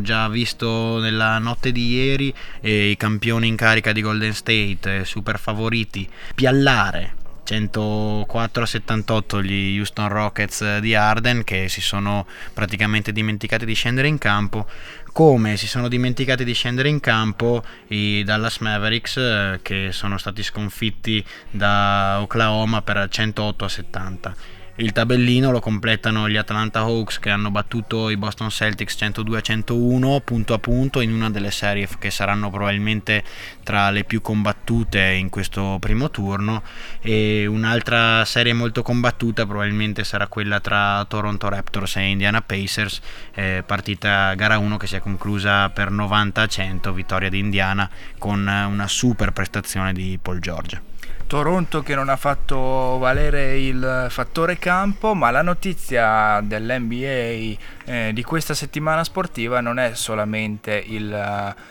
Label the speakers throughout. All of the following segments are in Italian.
Speaker 1: Già visto nella notte di ieri eh, i campioni in carica di Golden State, eh, super favoriti, piallare 104 a 78 gli Houston Rockets di Arden che si sono praticamente dimenticati di scendere in campo. Come si sono dimenticati di scendere in campo i Dallas Mavericks eh, che sono stati sconfitti da Oklahoma per 108 a 70 il tabellino lo completano gli Atlanta Hawks che hanno battuto i Boston Celtics 102 a 101 punto a punto in una delle serie che saranno probabilmente tra le più combattute in questo primo turno e un'altra serie molto combattuta probabilmente sarà quella tra Toronto Raptors e Indiana Pacers eh, partita gara 1 che si è conclusa per 90 a 100 vittoria di Indiana con una super prestazione di Paul George.
Speaker 2: Toronto che non ha fatto valere il fattore campo, ma la notizia dell'NBA eh, di questa settimana sportiva non è solamente il,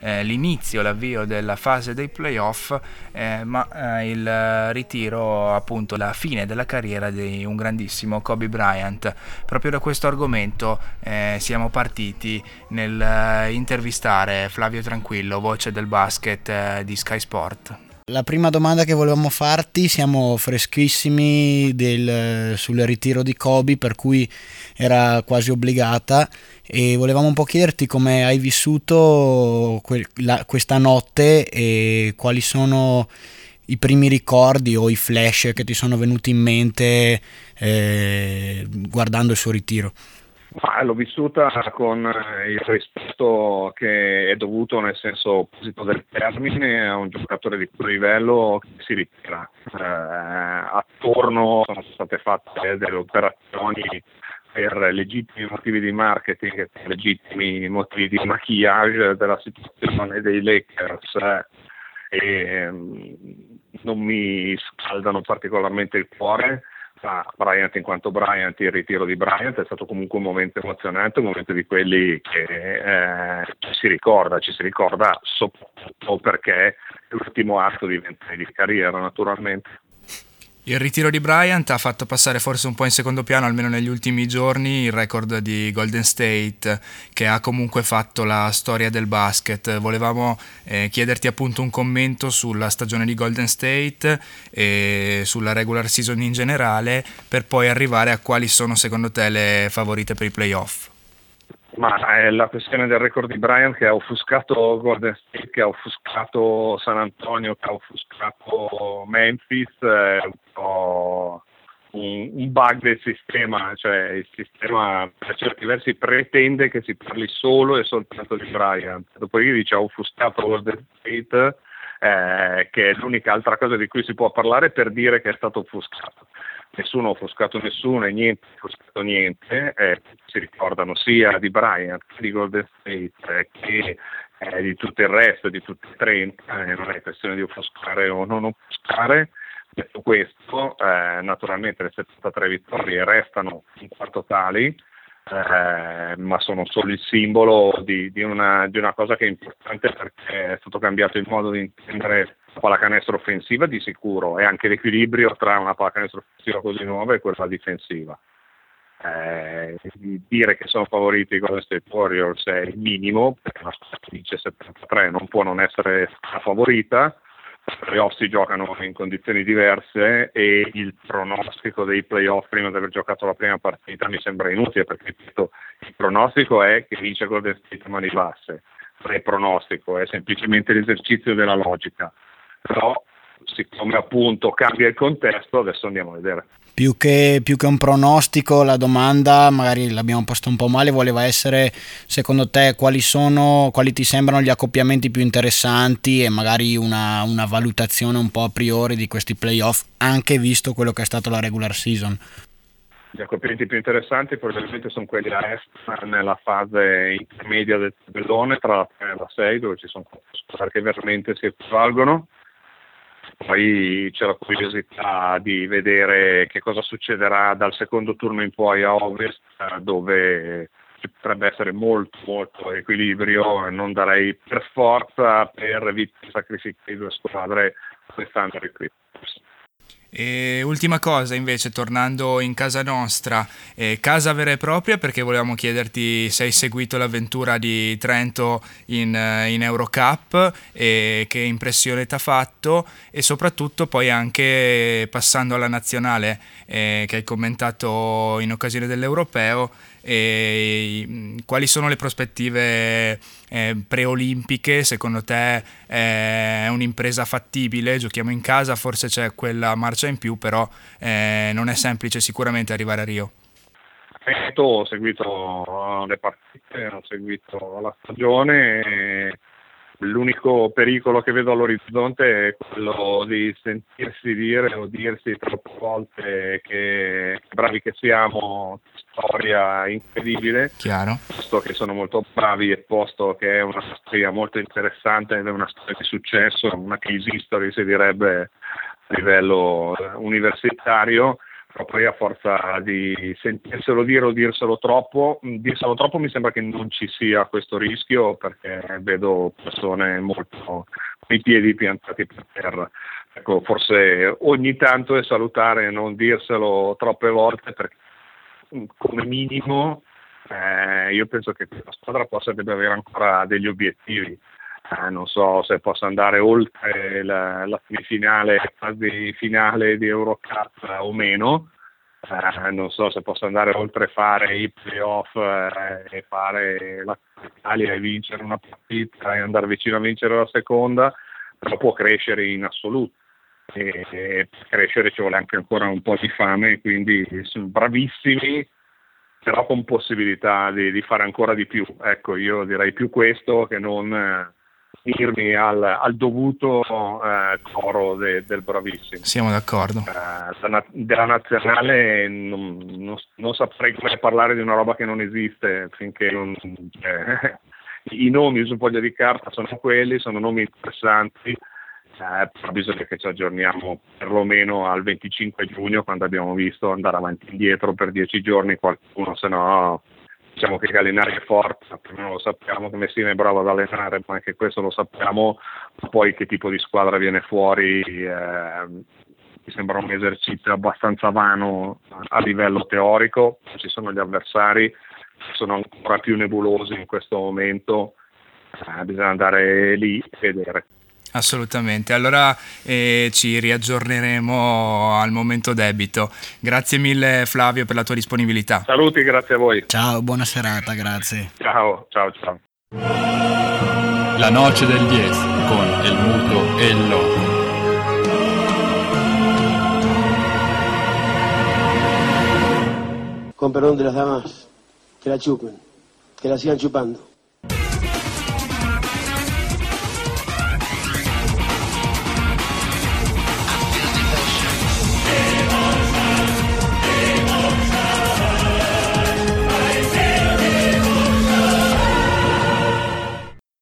Speaker 2: eh, l'inizio, l'avvio della fase dei playoff, eh, ma eh, il ritiro, appunto, la fine della carriera di un grandissimo Kobe Bryant. Proprio da questo argomento eh, siamo partiti nel eh, Flavio Tranquillo, voce del basket di Sky Sport.
Speaker 1: La prima domanda che volevamo farti, siamo freschissimi del, sul ritiro di Kobe, per cui era quasi obbligata e volevamo un po' chiederti come hai vissuto que- la, questa notte e quali sono i primi ricordi o i flash che ti sono venuti in mente eh, guardando il suo ritiro.
Speaker 3: Ma l'ho vissuta con eh, il rispetto che è dovuto nel senso positivo del termine a un giocatore di quel livello che si ritira. Eh, attorno sono state fatte delle operazioni per legittimi motivi di marketing, per legittimi motivi di maquillage della situazione dei Lakers eh, e mm, non mi scaldano particolarmente il cuore a Bryant in quanto Bryant, il ritiro di Bryant è stato comunque un momento emozionante, un momento di quelli che eh, ci si ricorda, ci si ricorda soprattutto perché l'ultimo atto di vent'anni di carriera naturalmente.
Speaker 2: Il ritiro di Bryant ha fatto passare forse un po' in secondo piano, almeno negli ultimi giorni, il record di Golden State, che ha comunque fatto la storia del basket. Volevamo eh, chiederti appunto un commento sulla stagione di Golden State e sulla regular season in generale, per poi arrivare a quali sono secondo te le favorite per i playoff.
Speaker 3: Ma è la questione del record di Bryant che ha offuscato Golden State, che ha offuscato San Antonio, che ha offuscato Memphis, è un po' un, un bug del sistema, cioè il sistema per certi versi pretende che si parli solo e soltanto di Bryant, dopodiché ha offuscato Golden State, eh, che è l'unica altra cosa di cui si può parlare per dire che è stato offuscato nessuno ha offuscato nessuno e niente ha offuscato niente, eh, si ricordano sia di Bryant che di Golden State eh, che eh, di tutto il resto, di tutti i 30, eh, non è questione di offuscare o non offuscare. Detto questo, eh, naturalmente le 73 vittorie restano in quanto tali, eh, ma sono solo il simbolo di, di, una, di, una, cosa che è importante perché è stato cambiato il modo di intendere la pallacanestro offensiva di sicuro e anche l'equilibrio tra una pallacanestro offensiva così nuova e quella difensiva. Eh, dire che sono favoriti i Golden State Warriors è il minimo, perché una squadra dice 73 non può non essere favorita, i playoff si giocano in condizioni diverse e il pronostico dei playoff prima di aver giocato la prima partita mi sembra inutile perché il pronostico è che vince Golden State a mani basse, non è pronostico, è semplicemente l'esercizio della logica. Però siccome appunto cambia il contesto adesso andiamo a vedere.
Speaker 1: Più che, più che, un pronostico, la domanda, magari l'abbiamo posta un po' male, voleva essere secondo te quali sono, quali ti sembrano gli accoppiamenti più interessanti e magari una, una valutazione un po' a priori di questi playoff, anche visto quello che è stato la regular season.
Speaker 3: gli accoppiamenti più interessanti probabilmente sono quelli a est, nella fase intermedia del tabellone, tra la 3 e la 6, dove ci sono squadre che veramente si equivalgono. Poi c'è la curiosità di vedere che cosa succederà dal secondo turno in poi a ovest, dove ci potrebbe essere molto molto equilibrio non darei per forza per evitare sacrificare due squadre quest'anno qui.
Speaker 2: E ultima cosa invece, tornando in casa nostra, eh, casa vera e propria, perché volevamo chiederti se hai seguito l'avventura di Trento in, eh, in Eurocup e che impressione ti ha fatto e soprattutto poi anche passando alla nazionale eh, che hai commentato in occasione dell'Europeo, e quali sono le prospettive eh, preolimpiche? Secondo te è un'impresa fattibile? Giochiamo in casa, forse c'è quella marcia in più, però eh, non è semplice sicuramente arrivare a Rio.
Speaker 3: Ho seguito le partite, ho seguito la stagione. L'unico pericolo che vedo all'orizzonte è quello di sentirsi dire o dirsi troppe volte che bravi che siamo, storia incredibile.
Speaker 2: Chiaro.
Speaker 3: Posto che sono molto bravi e posto che è una storia molto interessante ed è una storia di successo, una case history si direbbe a livello eh, universitario però poi a forza di sentirselo dire o dirselo troppo, mm, dirselo troppo mi sembra che non ci sia questo rischio perché vedo persone molto con i piedi piantati per terra. Ecco, forse ogni tanto è salutare non dirselo troppe volte perché mm, come minimo eh, io penso che questa squadra possa avere ancora degli obiettivi. Eh, non so se possa andare oltre la, la semifinale, quasi finale di Eurocup o meno, eh, non so se possa andare oltre fare i playoff eh, e fare la Italia e vincere una partita e andare vicino a vincere la seconda, però può crescere in assoluto. E, e per crescere ci vuole anche ancora un po' di fame, quindi sono bravissimi, però con possibilità di, di fare ancora di più. Ecco, io direi più questo che non eh, unirmi al, al dovuto eh, coro de, del bravissimo.
Speaker 2: Siamo d'accordo.
Speaker 3: Eh, della nazionale non, non, non, saprei come parlare di una roba che non esiste finché non, eh, i nomi sul foglio di carta sono quelli, sono nomi interessanti. Eh, però bisogna che ci aggiorniamo perlomeno al 25 giugno quando abbiamo visto andare avanti e indietro per dieci giorni qualcuno, se no diciamo che Gallinari è forte, non lo sappiamo che Messina è bravo ad allenare, ma anche questo lo sappiamo, poi che tipo di squadra viene fuori eh, mi sembra un esercizio abbastanza vano a livello teorico, ci sono gli avversari, sono ancora più nebulosi in questo momento, eh, bisogna andare lì e vedere.
Speaker 2: Assolutamente, allora eh, ci riaggiorneremo al momento debito. Grazie mille Flavio per la tua disponibilità.
Speaker 3: Saluti, grazie a voi.
Speaker 1: Ciao, buona serata, grazie.
Speaker 3: Ciao, ciao, ciao.
Speaker 4: La noce del 10 con el muto e il loco.
Speaker 5: Con perdón de las damas, que la chupen, que la sigan chupando.